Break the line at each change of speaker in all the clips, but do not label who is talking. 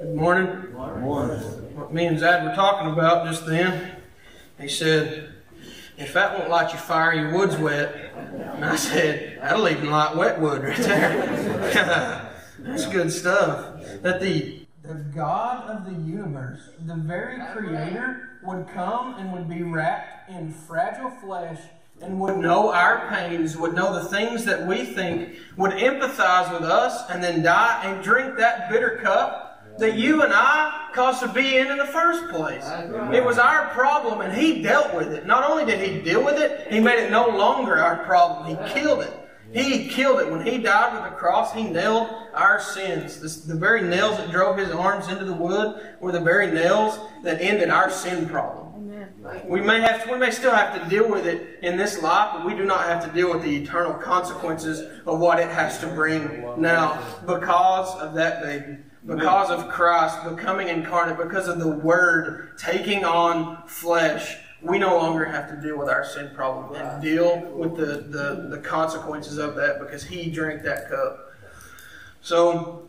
Good morning.
Morning.
What me and Zad were talking about just then, he said, if that won't light your fire, your wood's wet. And I said, that'll even light wet wood right there. That's good stuff. That the the God of the universe, the very creator, would come and would be wrapped in fragile flesh and would know our pains, would know the things that we think, would empathize with us, and then die and drink that bitter cup that you and I caused to be in in the first place. It was our problem, and He dealt with it. Not only did He deal with it, He made it no longer our problem. He killed it. He killed it. When He died with the cross, He nailed our sins. The very nails that drove His arms into the wood were the very nails that ended our sin problem. We may have to, we may still have to deal with it in this life, but we do not have to deal with the eternal consequences of what it has to bring now because of that baby, because of Christ becoming incarnate, because of the Word taking on flesh. We no longer have to deal with our sin problem and deal with the, the, the consequences of that because He drank that cup. So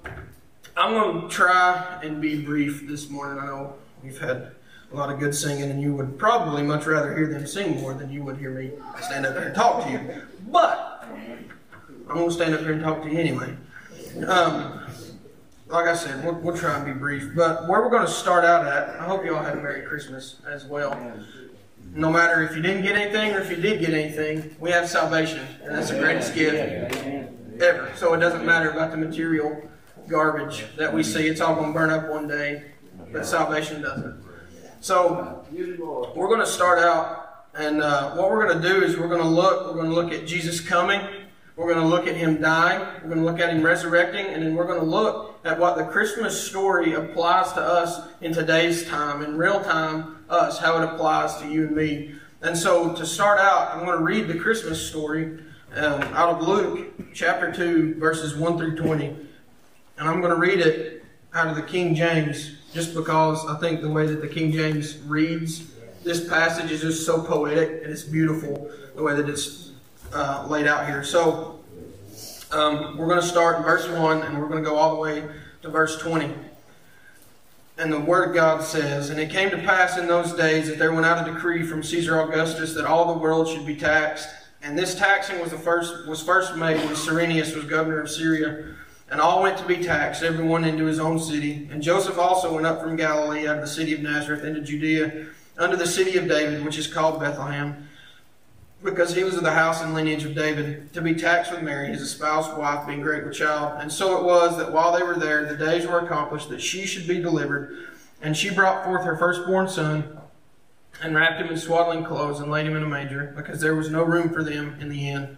I'm going to try and be brief this morning. I know we've had a lot of good singing, and you would probably much rather hear them sing more than you would hear me stand up here and talk to you. But I'm going to stand up here and talk to you anyway. Um, like I said, we'll, we'll try and be brief. But where we're going to start out at, I hope you all had a Merry Christmas as well. No matter if you didn't get anything or if you did get anything, we have salvation, and that's the greatest gift ever. So it doesn't matter about the material garbage that we see. It's all going to burn up one day, but salvation doesn't. So we're going to start out, and uh, what we're going to do is we're going to look. We're going to look at Jesus coming. We're going to look at him dying. We're going to look at him resurrecting, and then we're going to look at what the Christmas story applies to us in today's time, in real time, us, how it applies to you and me. And so to start out, I'm going to read the Christmas story um, out of Luke chapter 2, verses 1 through 20. And I'm going to read it out of the King James just because I think the way that the King James reads this passage is just so poetic and it's beautiful the way that it's uh, laid out here. So um, we're going to start in verse 1 and we're going to go all the way to verse 20. And the Word of God says, And it came to pass in those days that there went out a decree from Caesar Augustus that all the world should be taxed. And this taxing was the first was first made when Cyrenius was governor of Syria. And all went to be taxed, everyone into his own city. And Joseph also went up from Galilee out of the city of Nazareth into Judea, unto the city of David, which is called Bethlehem, because he was of the house and lineage of David, to be taxed with Mary, his espoused wife, being great with child. And so it was that while they were there, the days were accomplished that she should be delivered. And she brought forth her firstborn son, and wrapped him in swaddling clothes, and laid him in a manger, because there was no room for them in the inn.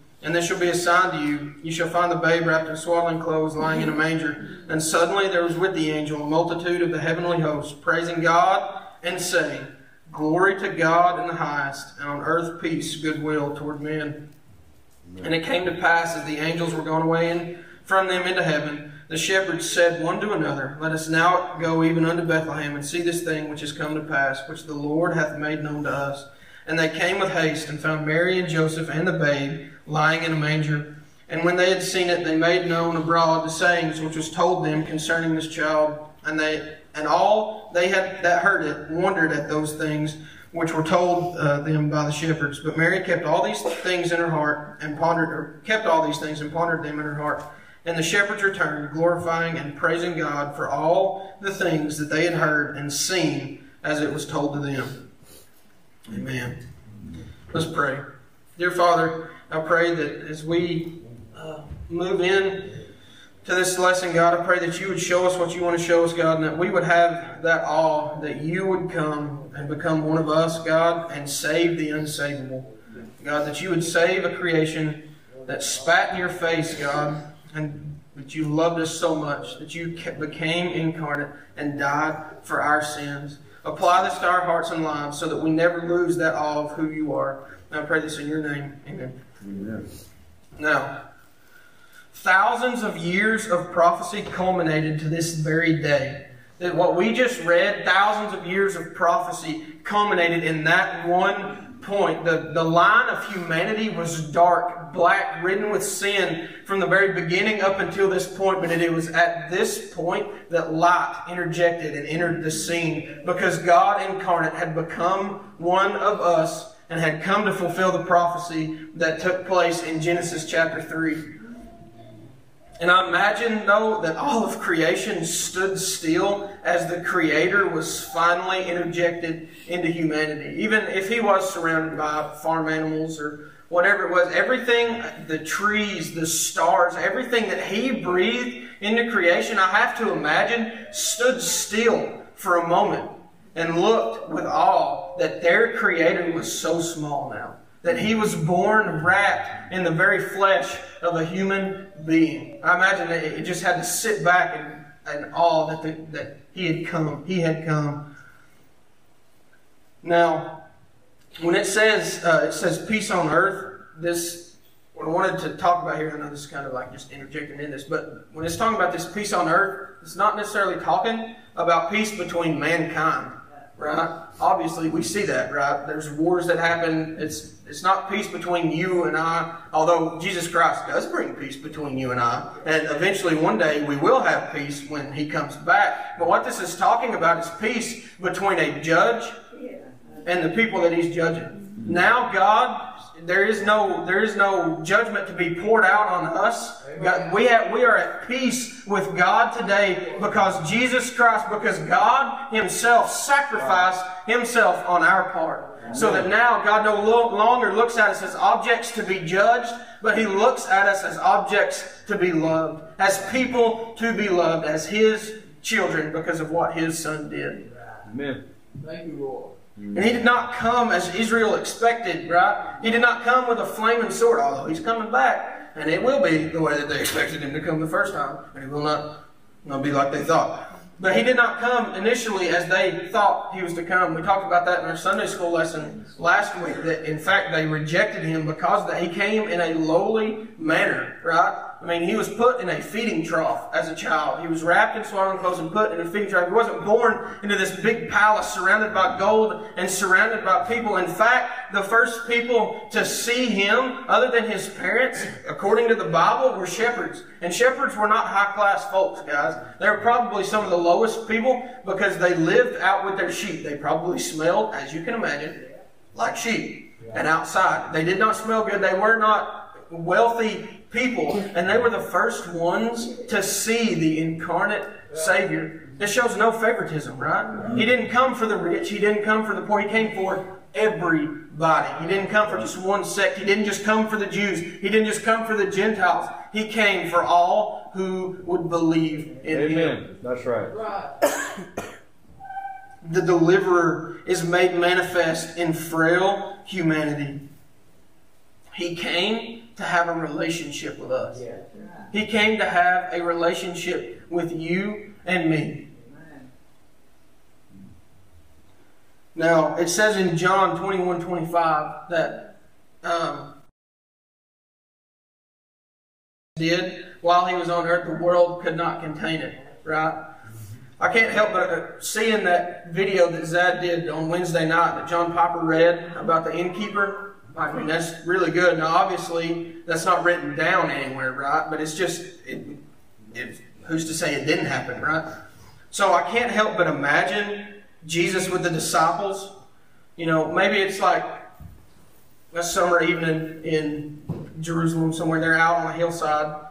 And this shall be a sign to you. You shall find the babe wrapped in swaddling clothes, lying in a manger. And suddenly there was with the angel a multitude of the heavenly hosts, praising God and saying, Glory to God in the highest, and on earth peace, goodwill toward men. And it came to pass as the angels were gone away in, from them into heaven, the shepherds said one to another, Let us now go even unto Bethlehem, and see this thing which is come to pass, which the Lord hath made known to us. And they came with haste, and found Mary and Joseph and the babe lying in a manger. And when they had seen it, they made known abroad the sayings which was told them concerning this child. And they and all they had that heard it wondered at those things which were told uh, them by the shepherds. But Mary kept all these things in her heart and pondered, or kept all these things and pondered them in her heart. And the shepherds returned, glorifying and praising God for all the things that they had heard and seen as it was told to them. Amen. Let's pray. Dear Father, I pray that as we uh, move in to this lesson, God, I pray that you would show us what you want to show us, God, and that we would have that awe that you would come and become one of us, God, and save the unsavable. God, that you would save a creation that spat in your face, God, and that you loved us so much that you became incarnate and died for our sins. Apply this to our hearts and lives so that we never lose that awe of who you are. And I pray this in your name. Amen. Amen. Now, thousands of years of prophecy culminated to this very day. That what we just read, thousands of years of prophecy culminated in that one point. The, the line of humanity was dark, black, ridden with sin from the very beginning up until this point. But it was at this point that light interjected and entered the scene because God incarnate had become one of us and had come to fulfill the prophecy that took place in Genesis chapter 3. And I imagine, though, that all of creation stood still as the Creator was finally interjected into humanity. Even if He was surrounded by farm animals or whatever it was, everything, the trees, the stars, everything that He breathed into creation, I have to imagine, stood still for a moment and looked with awe that their Creator was so small now that he was born wrapped in the very flesh of a human being. I imagine that it just had to sit back and, and awe that, the, that he had come. He had come. Now, when it says uh, it says peace on earth, this what I wanted to talk about here, I know this is kind of like just interjecting in this, but when it's talking about this peace on earth, it's not necessarily talking about peace between mankind right? Obviously, we see that, right? There's wars that happen. It's it's not peace between you and I, although Jesus Christ does bring peace between you and I, and eventually one day we will have peace when He comes back. But what this is talking about is peace between a judge and the people that He's judging. Now, God there is no there is no judgment to be poured out on us. God, we have, we are at peace with God today because Jesus Christ, because God Himself sacrificed Himself on our part. So that now God no longer looks at us as objects to be judged, but He looks at us as objects to be loved, as people to be loved, as His children because of what His Son did.
Amen. Thank you, Lord.
And he did not come as Israel expected, right? He did not come with a flaming sword, although he's coming back. And it will be the way that they expected him to come the first time. And it will not, not be like they thought. But he did not come initially as they thought he was to come. We talked about that in our Sunday school lesson last week. That in fact they rejected him because he came in a lowly manner, right? I mean, he was put in a feeding trough as a child. He was wrapped in swaddling clothes and put in a feeding trough. He wasn't born into this big palace surrounded by gold and surrounded by people. In fact, the first people to see him, other than his parents, according to the Bible, were shepherds. And shepherds were not high class folks, guys. They were probably some of the lowest people because they lived out with their sheep. They probably smelled, as you can imagine, like sheep and outside. They did not smell good. They were not wealthy people, and they were the first ones to see the incarnate Savior. This shows no favoritism, right? He didn't come for the rich, he didn't come for the poor, he came for everybody. He didn't come for just one sect, he didn't just come for the Jews, he didn't just come for the Gentiles. He came for all who would believe in
Amen.
him.
That's right.
the deliverer is made manifest in frail humanity. He came to have a relationship with us. He came to have a relationship with you and me. Now, it says in John 21 25 that um, did while he was on earth, the world could not contain it, right? I can't help but uh, seeing that video that Zad did on Wednesday night that John Piper read about the innkeeper I mean, that's really good. Now, obviously, that's not written down anywhere, right? But it's just, it, it, who's to say it didn't happen, right? So I can't help but imagine Jesus with the disciples. You know, maybe it's like a summer evening in Jerusalem somewhere. They're out on a hillside,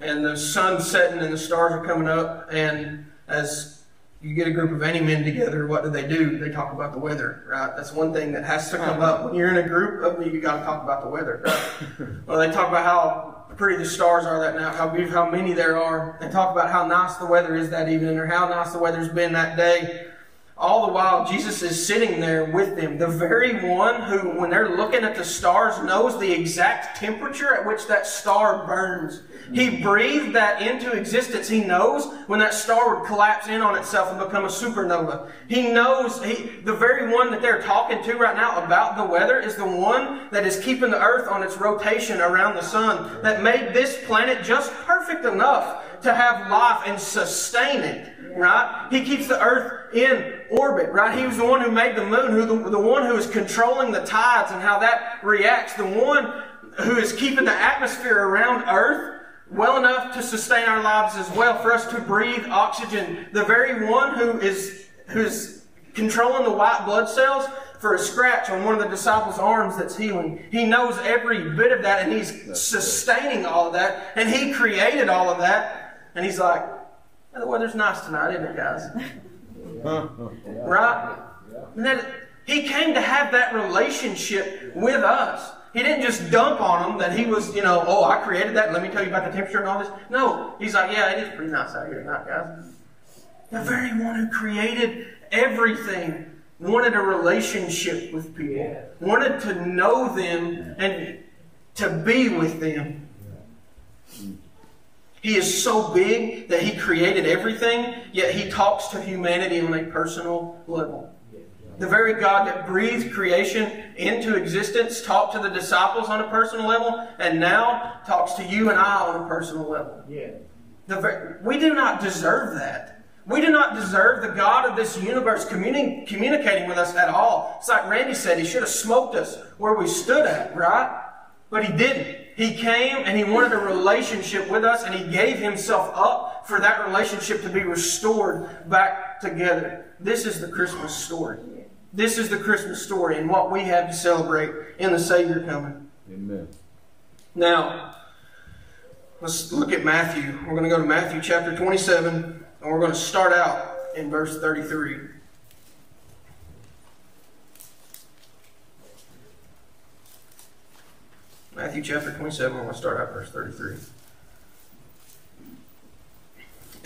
and the sun's setting and the stars are coming up. And as you get a group of any men together, what do they do? They talk about the weather, right? That's one thing that has to come up. When you're in a group of me, you got to talk about the weather, right? well, they talk about how pretty the stars are that night, how beautiful, how many there are. They talk about how nice the weather is that evening or how nice the weather's been that day. All the while Jesus is sitting there with them. The very one who, when they're looking at the stars, knows the exact temperature at which that star burns. He mm-hmm. breathed that into existence. He knows when that star would collapse in on itself and become a supernova. He knows he, the very one that they're talking to right now about the weather is the one that is keeping the earth on its rotation around the sun, that made this planet just perfect enough to have life and sustain it right? He keeps the earth in orbit, right? He was the one who made the moon, who the, the one who is controlling the tides and how that reacts, the one who is keeping the atmosphere around earth well enough to sustain our lives as well, for us to breathe oxygen. The very one who is who's controlling the white blood cells for a scratch on one of the disciples' arms that's healing. He knows every bit of that and he's sustaining all of that and he created all of that. And he's like, the weather's nice tonight, isn't it, guys? right? And that, he came to have that relationship with us. He didn't just dump on them that he was, you know, oh, I created that. Let me tell you about the temperature and all this. No, he's like, yeah, it is pretty nice out here tonight, guys. The very one who created everything wanted a relationship with people, wanted to know them and to be with them. He is so big that he created everything, yet he talks to humanity on a personal level. The very God that breathed creation into existence talked to the disciples on a personal level, and now talks to you and I on a personal level. Yeah. Very, we do not deserve that. We do not deserve the God of this universe communi- communicating with us at all. It's like Randy said, he should have smoked us where we stood at, right? But he didn't. He came and he wanted a relationship with us and he gave himself up for that relationship to be restored back together. This is the Christmas story. This is the Christmas story and what we have to celebrate in the Savior coming. Amen. Now, let's look at Matthew. We're going to go to Matthew chapter 27 and we're going to start out in verse 33. Matthew chapter 27, we're going to start at verse 33.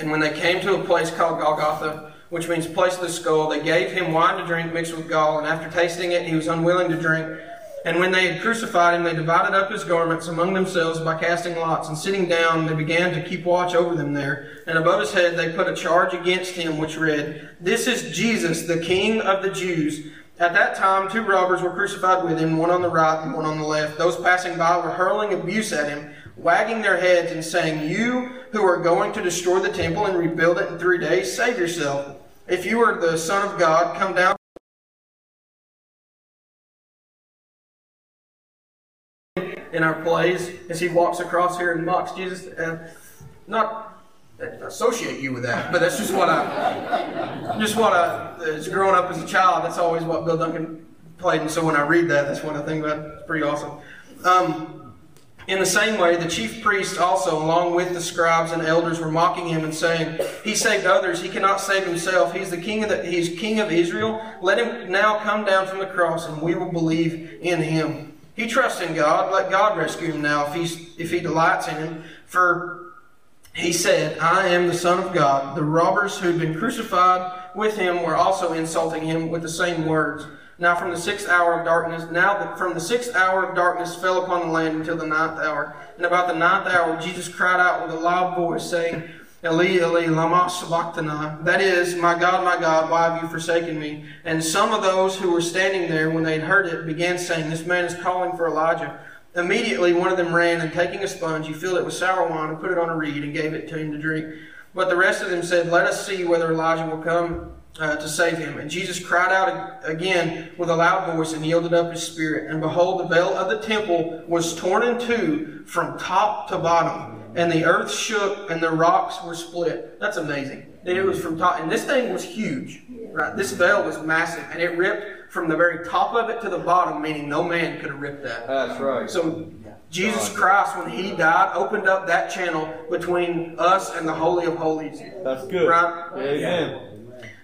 And when they came to a place called Golgotha, which means place of the skull, they gave him wine to drink mixed with gall, and after tasting it, he was unwilling to drink. And when they had crucified him, they divided up his garments among themselves by casting lots. And sitting down, they began to keep watch over them there. And above his head, they put a charge against him, which read, This is Jesus, the King of the Jews. At that time, two robbers were crucified with him, one on the right and one on the left. Those passing by were hurling abuse at him, wagging their heads and saying, You who are going to destroy the temple and rebuild it in three days, save yourself. If you are the Son of God, come down. In our plays, as he walks across here and mocks Jesus, uh, not associate you with that, but that's just what I, just what I, as growing up as a child, that's always what Bill Duncan played, and so when I read that, that's what I think about. It's pretty awesome. Um, in the same way, the chief priests also, along with the scribes and elders, were mocking him and saying, "He saved others; he cannot save himself. He's the king of the, he's king of Israel. Let him now come down from the cross, and we will believe in him. He trusts in God. Let God rescue him now, if he's if he delights in him. For he said, I am the Son of God. The robbers who'd been crucified with him were also insulting him with the same words. Now from the sixth hour of darkness, now from the sixth hour of darkness fell upon the land until the ninth hour. And about the ninth hour, Jesus cried out with a loud voice, saying, Eli, Eli, lama sabachthani. That is, my God, my God, why have you forsaken me? And some of those who were standing there, when they had heard it, began saying, This man is calling for Elijah. Immediately one of them ran, and taking a sponge, he filled it with sour wine and put it on a reed and gave it to him to drink. But the rest of them said, Let us see whether Elijah will come uh, to save him. And Jesus cried out again with a loud voice and yielded up his spirit. And behold, the veil of the temple was torn in two from top to bottom. And the earth shook and the rocks were split. That's amazing. It was from top, and this thing was huge. Right? This veil was massive, and it ripped from the very top of it to the bottom, meaning no man could have ripped that.
That's right.
So Jesus Christ, when He died, opened up that channel between us and the Holy of Holies.
That's good.
Right?
Amen.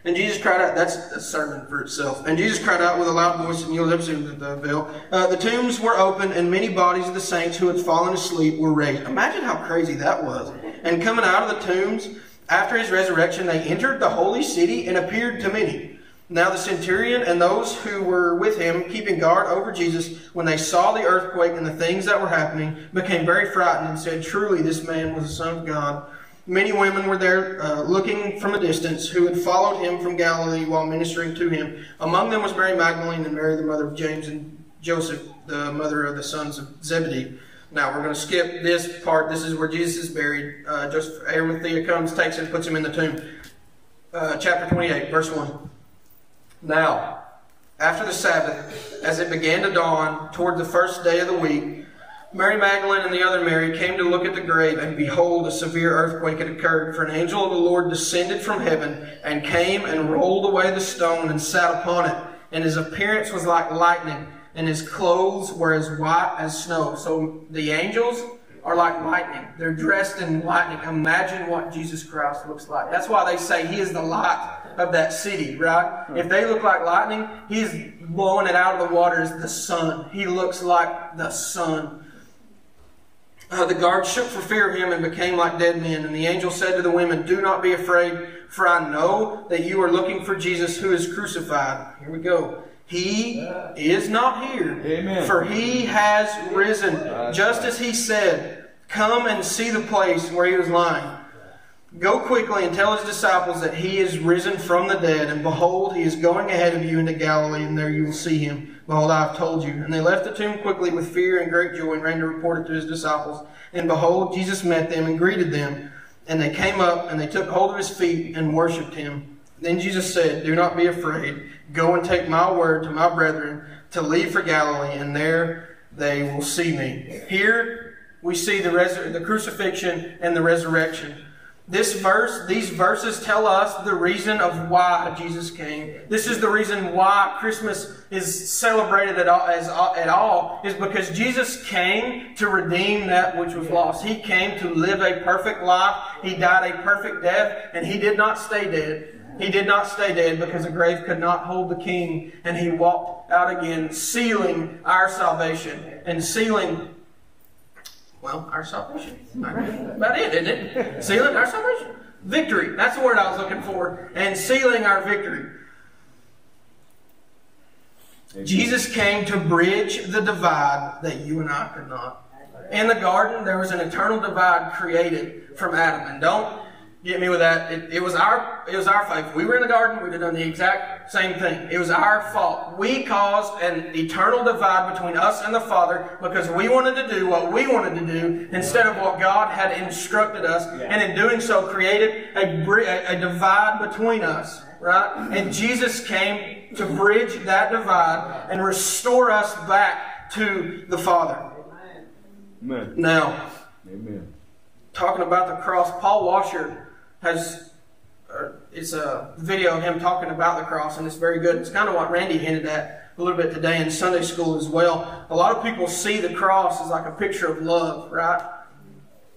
And Jesus cried out, that's a sermon for itself. And Jesus cried out with a loud voice and yielded up the veil. Uh, the tombs were open, and many bodies of the saints who had fallen asleep were raised. Imagine how crazy that was. And coming out of the tombs, after his resurrection, they entered the holy city and appeared to many. Now the centurion and those who were with him, keeping guard over Jesus, when they saw the earthquake and the things that were happening, became very frightened and said, Truly, this man was the Son of God. Many women were there uh, looking from a distance who had followed him from Galilee while ministering to him. Among them was Mary Magdalene and Mary, the mother of James and Joseph, the mother of the sons of Zebedee. Now we're going to skip this part. This is where Jesus is buried. Uh, Joseph Arimathea comes, takes him, puts him in the tomb. Uh, chapter 28, verse 1. Now, after the Sabbath, as it began to dawn toward the first day of the week, Mary Magdalene and the other Mary came to look at the grave, and behold, a severe earthquake had occurred, for an angel of the Lord descended from heaven, and came and rolled away the stone and sat upon it. And his appearance was like lightning, and his clothes were as white as snow. So the angels are like lightning. They're dressed in lightning. Imagine what Jesus Christ looks like. That's why they say he is the light of that city, right? If they look like lightning, he's blowing it out of the water as the sun. He looks like the sun. Uh, the guards shook for fear of him and became like dead men. And the angel said to the women, Do not be afraid, for I know that you are looking for Jesus who is crucified. Here we go. He is not here,
Amen.
for he has risen, just as he said. Come and see the place where he was lying. Go quickly and tell his disciples that he is risen from the dead, and behold, he is going ahead of you into Galilee, and there you will see him. Behold, I have told you. And they left the tomb quickly with fear and great joy, and ran to report it to his disciples. And behold, Jesus met them and greeted them. And they came up, and they took hold of his feet and worshipped him. Then Jesus said, Do not be afraid. Go and take my word to my brethren to leave for Galilee, and there they will see me. Here we see the, resur- the crucifixion and the resurrection. This verse, these verses tell us the reason of why Jesus came. This is the reason why Christmas is celebrated at all, as, at all, is because Jesus came to redeem that which was lost. He came to live a perfect life. He died a perfect death, and he did not stay dead. He did not stay dead because the grave could not hold the king, and he walked out again, sealing our salvation and sealing well, our salvation. About it, isn't it? Sealing our salvation. Victory. That's the word I was looking for. And sealing our victory. Jesus came to bridge the divide that you and I could not. In the garden, there was an eternal divide created from Adam. And don't get me with that. It, it was our it was our fault. If we were in the garden, we'd have done the exact same thing. It was our fault. We caused an eternal divide between us and the Father because we wanted to do what we wanted to do instead of what God had instructed us, and in doing so, created a, a, a divide between us. Right? And Jesus came to bridge that divide and restore us back to the Father.
Amen.
Now,
Amen.
talking about the cross, Paul Washer has uh, it's a video of him talking about the cross, and it's very good. It's kind of what Randy hinted at a little bit today in Sunday school as well. A lot of people see the cross as like a picture of love, right?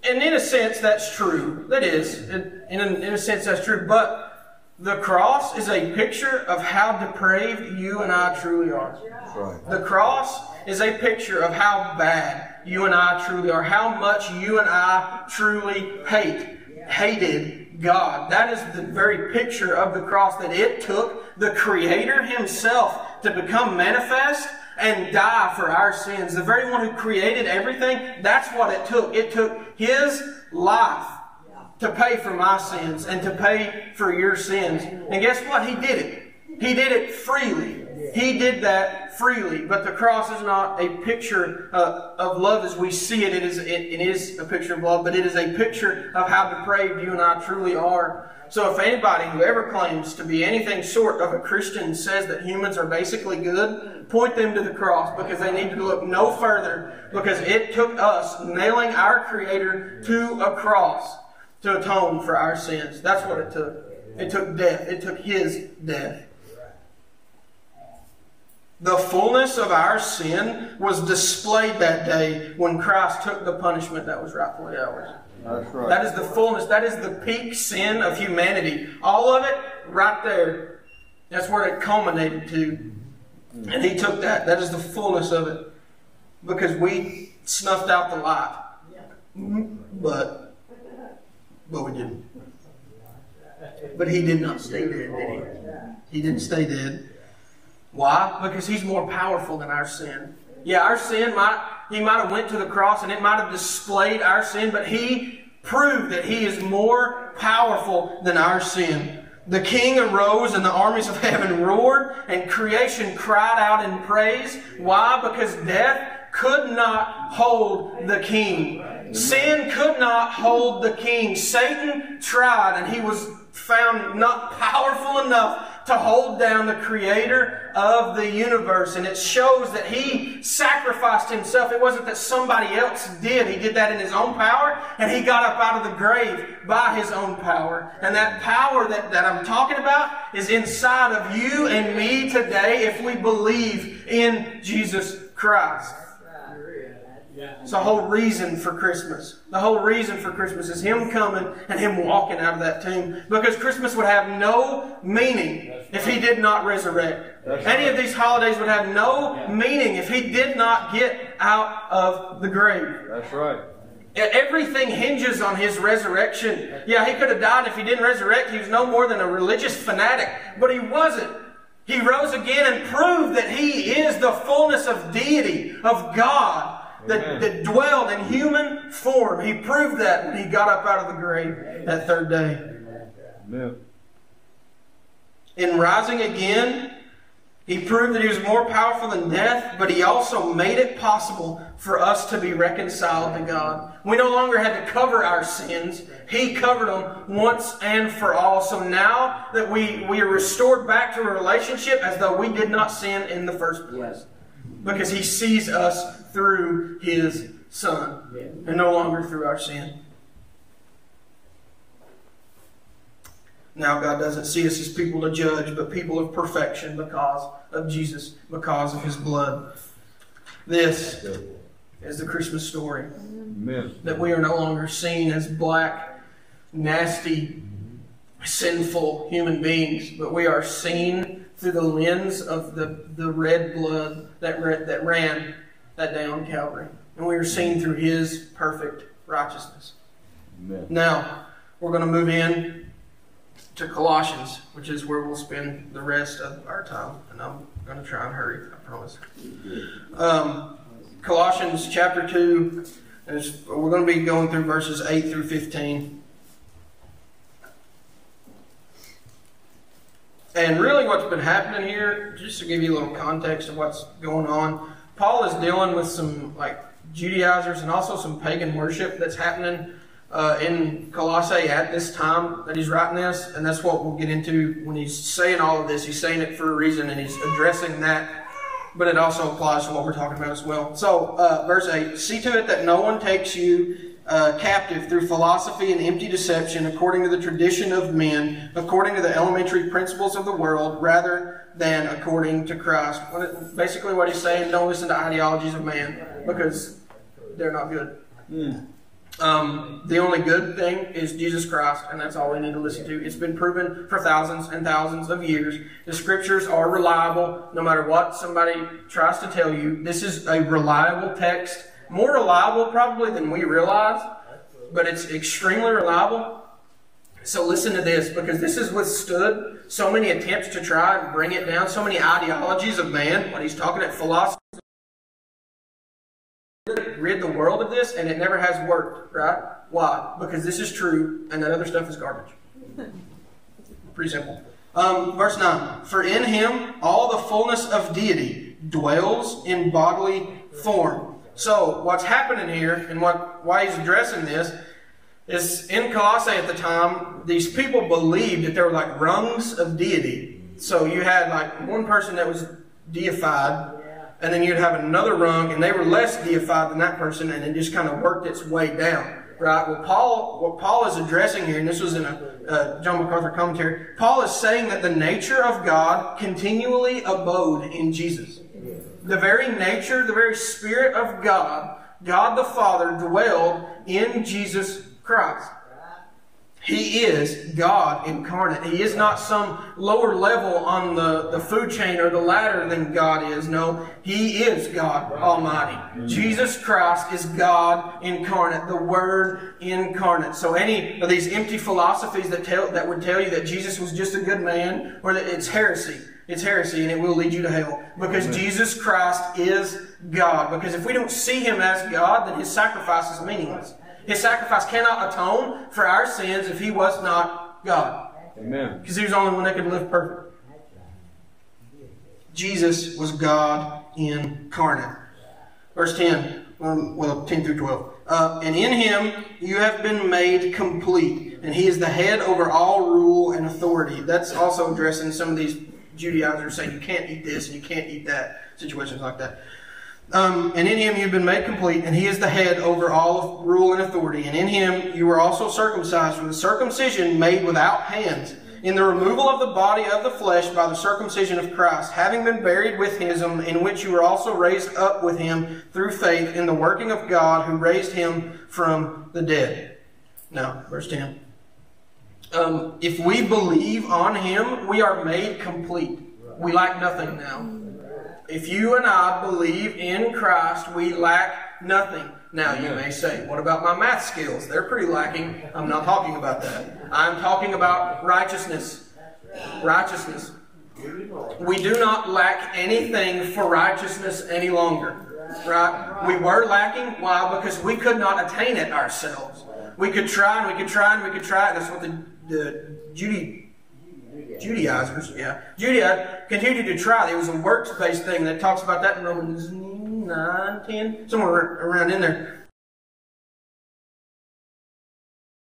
And in a sense, that's true. That is, in, in, a, in a sense, that's true. But the cross is a picture of how depraved you and I truly are.
Right.
The cross is a picture of how bad you and I truly are, how much you and I truly hate, hated God. That is the very picture of the cross that it took the Creator Himself to become manifest and die for our sins. The very one who created everything, that's what it took. It took His life to pay for my sins and to pay for your sins. And guess what? He did it. He did it freely. He did that freely. But the cross is not a picture uh, of love as we see it. It is, it, it is a picture of love, but it is a picture of how depraved you and I truly are. So if anybody who ever claims to be anything short of a Christian says that humans are basically good, point them to the cross because they need to look no further because it took us nailing our Creator to a cross to atone for our sins. That's what it took. It took death. It took His death. The fullness of our sin was displayed that day when Christ took the punishment that was rightfully ours.
That's right.
That is the fullness. That is the peak sin of humanity. All of it right there. That's where it culminated to. And He took that. That is the fullness of it. Because we snuffed out the light. But, but we didn't. But He did not stay dead, did He? He didn't stay dead. Why? Because he's more powerful than our sin. Yeah, our sin might he might have went to the cross and it might have displayed our sin, but he proved that he is more powerful than our sin. The king arose and the armies of heaven roared and creation cried out in praise. Why? Because death could not hold the king. Sin could not hold the king. Satan tried and he was found not powerful enough to hold down the creator of the universe. And it shows that he sacrificed himself. It wasn't that somebody else did. He did that in his own power, and he got up out of the grave by his own power. And that power that, that I'm talking about is inside of you and me today if we believe in Jesus Christ. It's the whole reason for Christmas. The whole reason for Christmas is Him coming and Him walking out of that tomb. Because Christmas would have no meaning if He did not resurrect. Any of these holidays would have no meaning if He did not get out of the grave.
That's right.
Everything hinges on his resurrection. Yeah, he could have died if he didn't resurrect. He was no more than a religious fanatic, but he wasn't. He rose again and proved that he is the fullness of deity, of God that, that dwelled in human form. He proved that when he got up out of the grave that third day.
Amen.
In rising again, he proved that he was more powerful than death, but he also made it possible for us to be reconciled to God. We no longer had to cover our sins. He covered them once and for all. So now that we, we are restored back to a relationship as though we did not sin in the first place. Because he sees us through his son and no longer through our sin. Now, God doesn't see us as people to judge, but people of perfection because of Jesus, because of his blood. This is the Christmas story.
Amen.
That we are no longer seen as black, nasty, sinful human beings, but we are seen through the lens of the, the red blood that, that ran that day on Calvary. And we are seen through his perfect righteousness.
Amen.
Now, we're going to move in to Colossians, which is where we'll spend the rest of our time. And I'm going to try and hurry, I promise. Um, Colossians chapter 2, is, we're going to be going through verses 8 through 15. And really, what's been happening here, just to give you a little context of what's going on, Paul is dealing with some like Judaizers and also some pagan worship that's happening uh, in Colossae at this time that he's writing this, and that's what we'll get into when he's saying all of this. He's saying it for a reason, and he's addressing that, but it also applies to what we're talking about as well. So, uh, verse 8 See to it that no one takes you uh, captive through philosophy and empty deception, according to the tradition of men, according to the elementary principles of the world, rather than according to Christ. Basically, what he's saying: don't listen to ideologies of man because they're not good.
Mm.
Um, the only good thing is Jesus Christ, and that's all we need to listen to. It's been proven for thousands and thousands of years. The scriptures are reliable, no matter what somebody tries to tell you. This is a reliable text, more reliable probably than we realize, but it's extremely reliable. So listen to this, because this has withstood so many attempts to try and bring it down, so many ideologies of man. When he's talking at philosophy rid the world of this, and it never has worked, right? Why? Because this is true, and that other stuff is garbage. Pretty simple. Um, verse 9 For in him all the fullness of deity dwells in bodily form. So, what's happening here, and what, why he's addressing this, is in Colossae at the time, these people believed that there were like rungs of deity. So, you had like one person that was deified, and then you'd have another rung, and they were less deified than that person, and it just kind of worked its way down. Right? Well, Paul, what Paul is addressing here, and this was in a uh, John MacArthur commentary, Paul is saying that the nature of God continually abode in Jesus. The very nature, the very spirit of God, God the Father, dwelled in Jesus Christ. He is God incarnate. He is not some lower level on the, the food chain or the ladder than God is. No, He is God Almighty. Jesus Christ is God incarnate, the Word incarnate. So any of these empty philosophies that tell that would tell you that Jesus was just a good man, or that it's heresy. It's heresy and it will lead you to hell. Because Amen. Jesus Christ is God. Because if we don't see Him as God, then His sacrifice is meaningless. His sacrifice cannot atone for our sins if he was not God.
Amen.
Because he was the only one that could live perfect. Jesus was God incarnate. Verse 10, um, well, 10 through 12. Uh, and in him you have been made complete, and he is the head over all rule and authority. That's also addressing some of these Judaizers saying you can't eat this and you can't eat that, situations like that. Um, and in him you've been made complete, and he is the head over all rule and authority. And in him you were also circumcised with a circumcision made without hands, in the removal of the body of the flesh by the circumcision of Christ, having been buried with him, in which you were also raised up with him through faith in the working of God who raised him from the dead. Now, verse 10. Um, if we believe on him, we are made complete. We lack nothing now. If you and I believe in Christ, we lack nothing. Now, you may say, what about my math skills? They're pretty lacking. I'm not talking about that. I'm talking about righteousness. Righteousness. We do not lack anything for righteousness any longer. Right? We were lacking. Why? Because we could not attain it ourselves. We could try and we could try and we could try. That's what the, the Judy Judaizers, yeah. Judea continued to try. There was a works-based thing that talks about that in Romans 9, 10, somewhere around in there.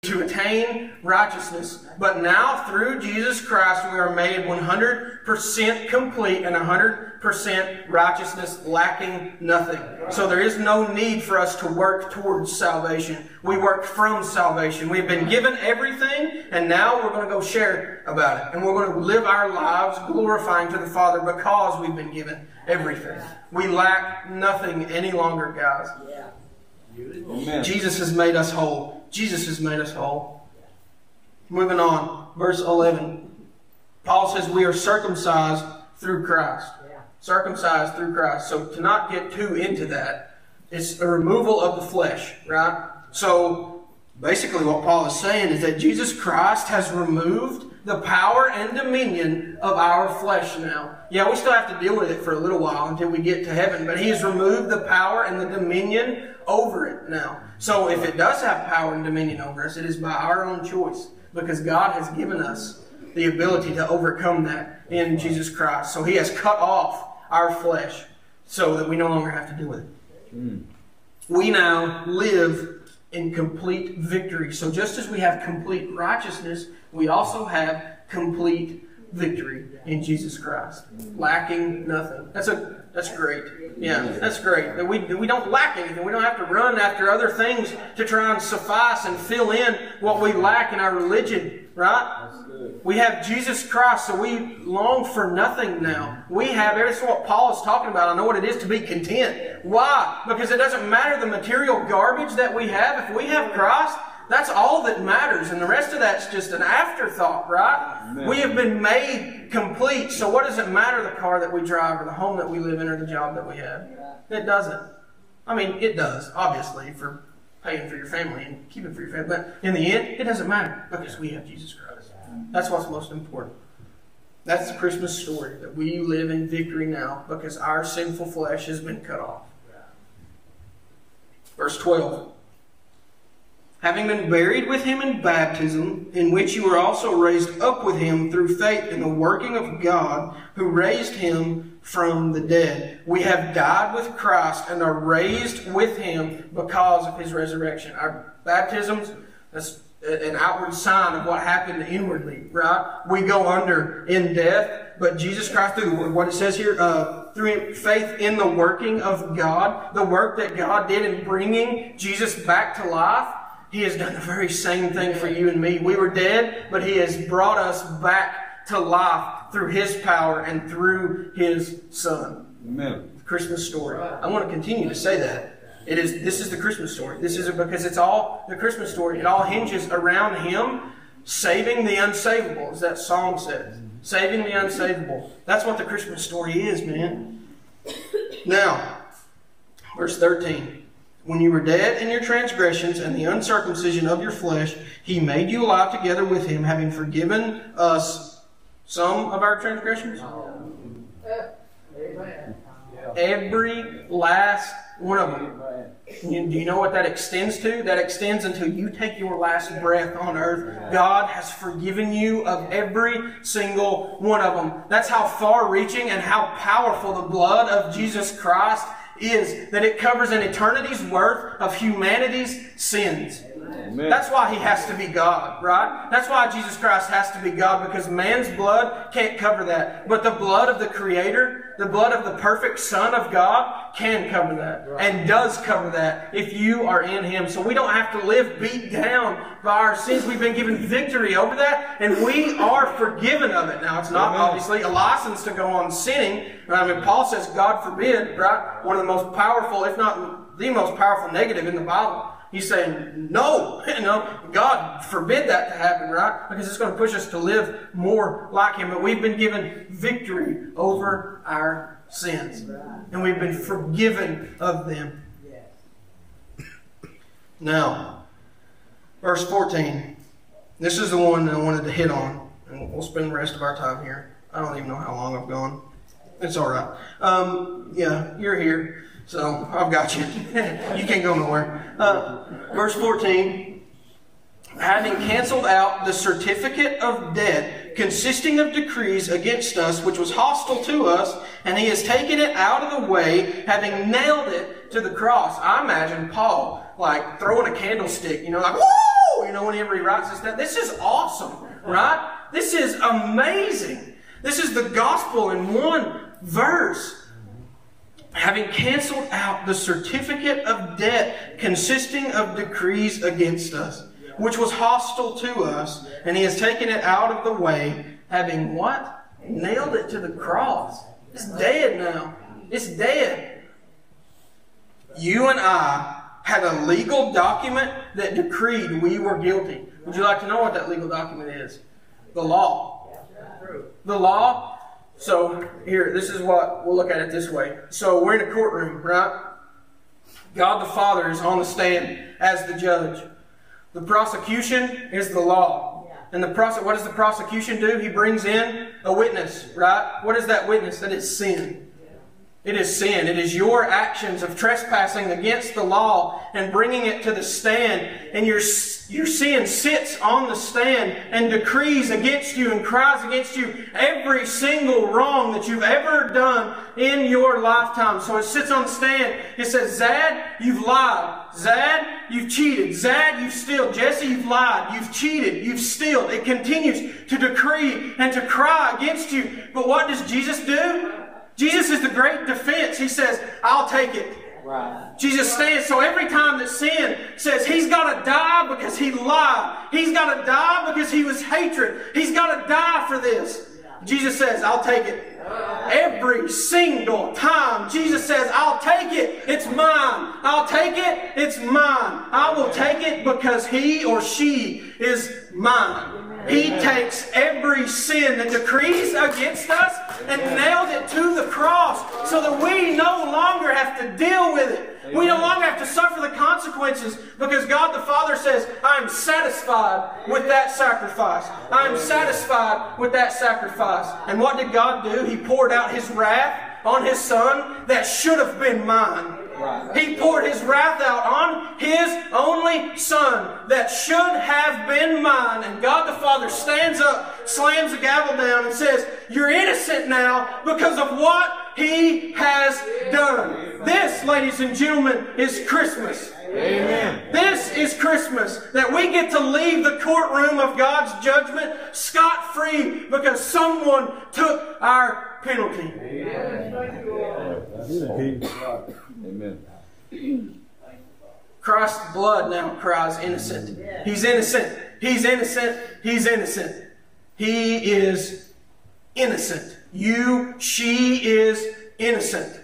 To attain righteousness. But now, through Jesus Christ, we are made 100% complete and 100% righteousness, lacking nothing. So there is no need for us to work towards salvation. We work from salvation. We've been given everything, and now we're going to go share about it. And we're going to live our lives glorifying to the Father because we've been given everything. We lack nothing any longer, guys. Oh, Amen. Jesus has made us whole. Jesus has made us whole. Moving on, verse 11. Paul says we are circumcised through Christ. Circumcised through Christ. So to not get too into that, it's a removal of the flesh, right? So basically what Paul is saying is that Jesus Christ has removed the power and dominion of our flesh now. Yeah, we still have to deal with it for a little while until we get to heaven, but He has removed the power and the dominion over it now. So if it does have power and dominion over us, it is by our own choice because God has given us the ability to overcome that in Jesus Christ. So He has cut off our flesh so that we no longer have to deal with it. Mm. We now live in complete victory. So just as we have complete righteousness, we also have complete victory in Jesus Christ, lacking nothing. That's a that's great. Yeah, that's great. That we we don't lack anything. We don't have to run after other things to try and suffice and fill in what we lack in our religion, right? We have Jesus Christ, so we long for nothing now. We have, that's what Paul is talking about. I know what it is to be content. Why? Because it doesn't matter the material garbage that we have. If we have Christ, that's all that matters, and the rest of that's just an afterthought, right? Amen. We have been made complete, so what does it matter the car that we drive, or the home that we live in, or the job that we have? It doesn't. I mean, it does, obviously, for paying for your family and keeping for your family, but in the end, it doesn't matter because we have Jesus Christ. That's what's most important. That's the Christmas story that we live in victory now because our sinful flesh has been cut off. Verse 12 having been buried with him in baptism, in which you were also raised up with him through faith in the working of God who raised him from the dead. We have died with Christ and are raised with him because of his resurrection. Our baptisms, that's an outward sign of what happened inwardly, right? We go under in death, but Jesus Christ, through what it says here, uh, through faith in the working of God, the work that God did in bringing Jesus back to life, he has done the very same thing for you and me. We were dead, but He has brought us back to life through His power and through His Son.
Amen.
The Christmas story. I want to continue to say that. It is. This is the Christmas story. This is because it's all the Christmas story. It all hinges around Him saving the unsavable, as that song says. Saving the unsavable. That's what the Christmas story is, man. Now, verse 13. When you were dead in your transgressions and the uncircumcision of your flesh, he made you alive together with him, having forgiven us some of our transgressions. Every last one of them. Do you know what that extends to? That extends until you take your last breath on earth. God has forgiven you of every single one of them. That's how far reaching and how powerful the blood of Jesus Christ is. That it covers an eternity's worth of humanity's sins. Amen. That's why he has to be God, right? That's why Jesus Christ has to be God because man's blood can't cover that. But the blood of the Creator, the blood of the perfect Son of God can cover that right. and does cover that if you are in Him. So we don't have to live beat down by our sins. We've been given victory over that and we are forgiven of it. Now, it's not Amen. obviously a license to go on sinning. I mean, Paul says, God forbid, right? One of the most powerful, if not the most powerful negative in the Bible He's saying, no, you know, God forbid that to happen, right? Because it's going to push us to live more like Him. But we've been given victory over our sins. And we've been forgiven of them. Now, verse 14. This is the one that I wanted to hit on. And we'll spend the rest of our time here. I don't even know how long I've gone. It's all right. Um, yeah, you're here. So I've got you. you can't go nowhere. Uh, verse 14 having canceled out the certificate of debt consisting of decrees against us, which was hostile to us, and he has taken it out of the way, having nailed it to the cross. I imagine Paul like throwing a candlestick, you know, like, whoa! You know, whenever he writes this down. This is awesome, right? This is amazing. This is the gospel in one verse having canceled out the certificate of debt consisting of decrees against us, which was hostile to us, and he has taken it out of the way, having what? Nailed it to the cross. It's dead now. It's dead. You and I had a legal document that decreed we were guilty. Would you like to know what that legal document is? The law. The law so here, this is what we'll look at it this way. So we're in a courtroom, right? God the Father is on the stand as the judge. The prosecution is the law. And the prose- what does the prosecution do? He brings in a witness, right? What is that witness? That is sin. It is sin. It is your actions of trespassing against the law and bringing it to the stand. And your, your sin sits on the stand and decrees against you and cries against you every single wrong that you've ever done in your lifetime. So it sits on the stand. It says, Zad, you've lied. Zad, you've cheated. Zad, you've stealed. Jesse, you've lied. You've cheated. You've stealed. It continues to decree and to cry against you. But what does Jesus do? Jesus is the great defense. He says, I'll take it. Right. Jesus stands. So every time that sin says he's got to die because he lied, he's got to die because he was hatred, he's got to die for this. Jesus says, I'll take it. Every single time Jesus says, I'll take it, it's mine. I'll take it, it's mine. I will take it because he or she is mine. He takes every sin that decrees against us and nailed it to the cross so that we no longer have to deal with it. We no longer have to suffer the consequences because God the Father says, I am satisfied with that sacrifice. I am satisfied with that sacrifice. And what did God do? He poured out His wrath on His Son that should have been mine. He poured his wrath out on his only son that should have been mine. And God the Father stands up, slams the gavel down, and says, You're innocent now because of what he has done. This, ladies and gentlemen, is Christmas. Amen. This is Christmas that we get to leave the courtroom of God's judgment scot free because someone took our penalty. Amen. Amen. Christ's blood now cries innocent. He's innocent. He's innocent. He's innocent. He is innocent. You, she is innocent.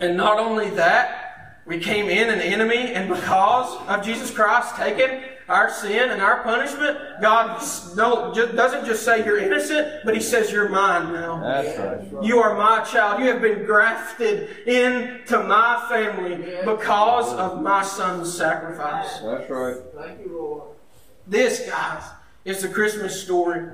And not only that, we came in an enemy, and because of Jesus Christ taking our sin and our punishment, God no, doesn't just say you're innocent, but He says you're mine now.
That's right.
You are my child. You have been grafted into my family because of my son's sacrifice.
That's right.
Thank you, Lord.
This, guys, is the Christmas story.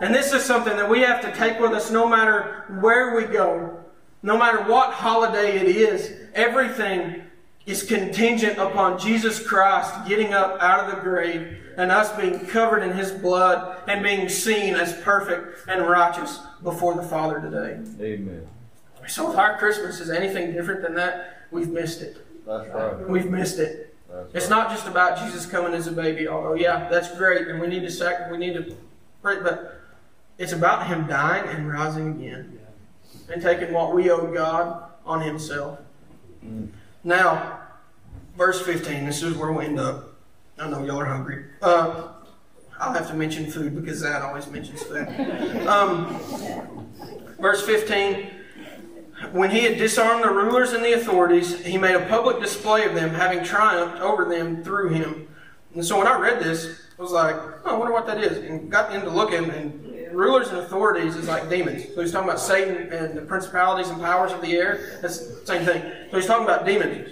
And this is something that we have to take with us no matter where we go, no matter what holiday it is. Everything is contingent upon Jesus Christ getting up out of the grave and us being covered in His blood and being seen as perfect and righteous before the Father today.
Amen.
So if our Christmas is anything different than that, we've missed it.
That's right.
We've missed it.
That's
It's
right.
not just about Jesus coming as a baby, although yeah, that's great, and we need to sac- we need to pray, but it's about Him dying and rising again, and taking what we owe God on Himself. Mm. Now, verse fifteen. This is where we end up. I know y'all are hungry. Uh, I'll have to mention food because Zad always mentions food. Um, verse fifteen. When he had disarmed the rulers and the authorities, he made a public display of them, having triumphed over them through him. And so when I read this, I was like, oh, I wonder what that is. And got into looking, and rulers and authorities is like demons. So he's talking about Satan and the principalities and powers of the air. That's the same thing. So he's talking about demons.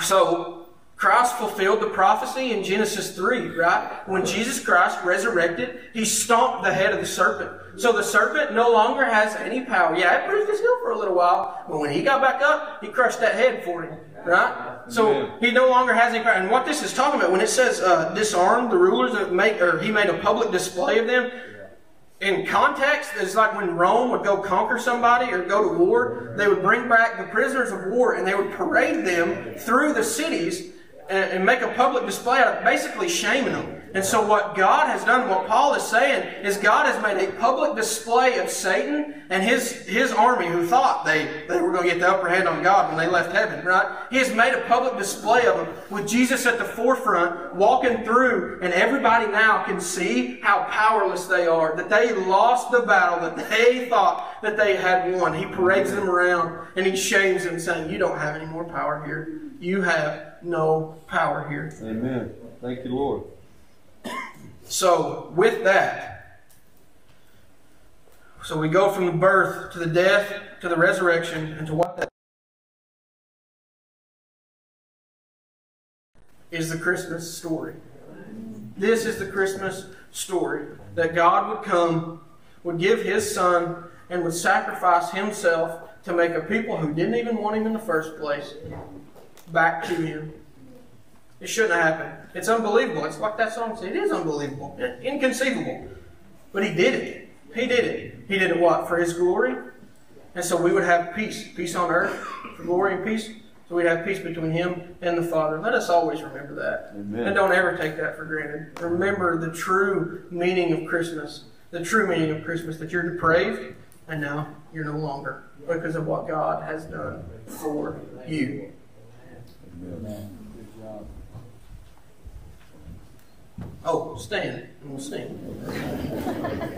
So Christ fulfilled the prophecy in Genesis 3, right? When Jesus Christ resurrected, he stomped the head of the serpent. So the serpent no longer has any power. Yeah, it bruised his heel for a little while, but when he got back up, he crushed that head for him, right? So
Amen.
he no longer has any power. And what this is talking about, when it says uh, disarm the rulers, and make, or he made a public display of them, in context, it's like when Rome would go conquer somebody or go to war, they would bring back the prisoners of war and they would parade them through the cities and, and make a public display of basically shaming them. And so, what God has done, what Paul is saying, is God has made a public display of Satan and his, his army who thought they, they were going to get the upper hand on God when they left heaven, right? He has made a public display of them with Jesus at the forefront, walking through, and everybody now can see how powerless they are, that they lost the battle, that they thought that they had won. He parades them around and he shames them, saying, You don't have any more power here. You have no power here.
Amen. Thank you, Lord.
So, with that, so we go from the birth to the death to the resurrection and to what that is the Christmas story. This is the Christmas story that God would come, would give His Son, and would sacrifice Himself to make a people who didn't even want Him in the first place back to Him. It shouldn't have happened. It's unbelievable. It's like that song said. It is unbelievable. Inconceivable. But he did it. He did it. He did it what? For his glory? And so we would have peace. Peace on earth. For glory and peace. So we'd have peace between him and the Father. Let us always remember that.
Amen.
And don't ever take that for granted. Remember the true meaning of Christmas. The true meaning of Christmas. That you're depraved and now you're no longer. Because of what God has done for you.
Amen.
Oh, stand and we'll sing.